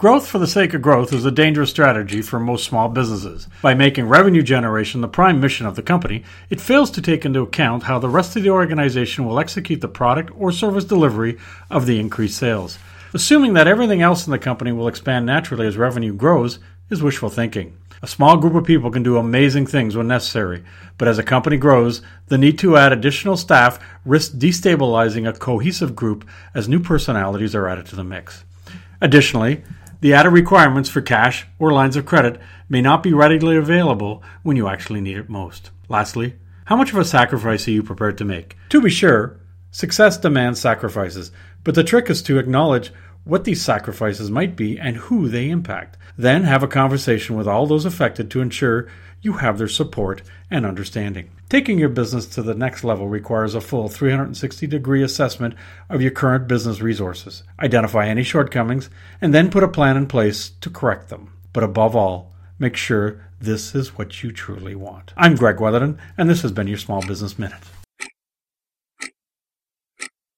Growth for the sake of growth is a dangerous strategy for most small businesses. By making revenue generation the prime mission of the company, it fails to take into account how the rest of the organization will execute the product or service delivery of the increased sales. Assuming that everything else in the company will expand naturally as revenue grows is wishful thinking. A small group of people can do amazing things when necessary, but as a company grows, the need to add additional staff risks destabilizing a cohesive group as new personalities are added to the mix. Additionally, the added requirements for cash or lines of credit may not be readily available when you actually need it most. Lastly, how much of a sacrifice are you prepared to make? To be sure, success demands sacrifices, but the trick is to acknowledge what these sacrifices might be and who they impact. Then have a conversation with all those affected to ensure you have their support and understanding. Taking your business to the next level requires a full 360 degree assessment of your current business resources, identify any shortcomings, and then put a plan in place to correct them. But above all, make sure this is what you truly want. I'm Greg Weatherden, and this has been your Small Business Minute.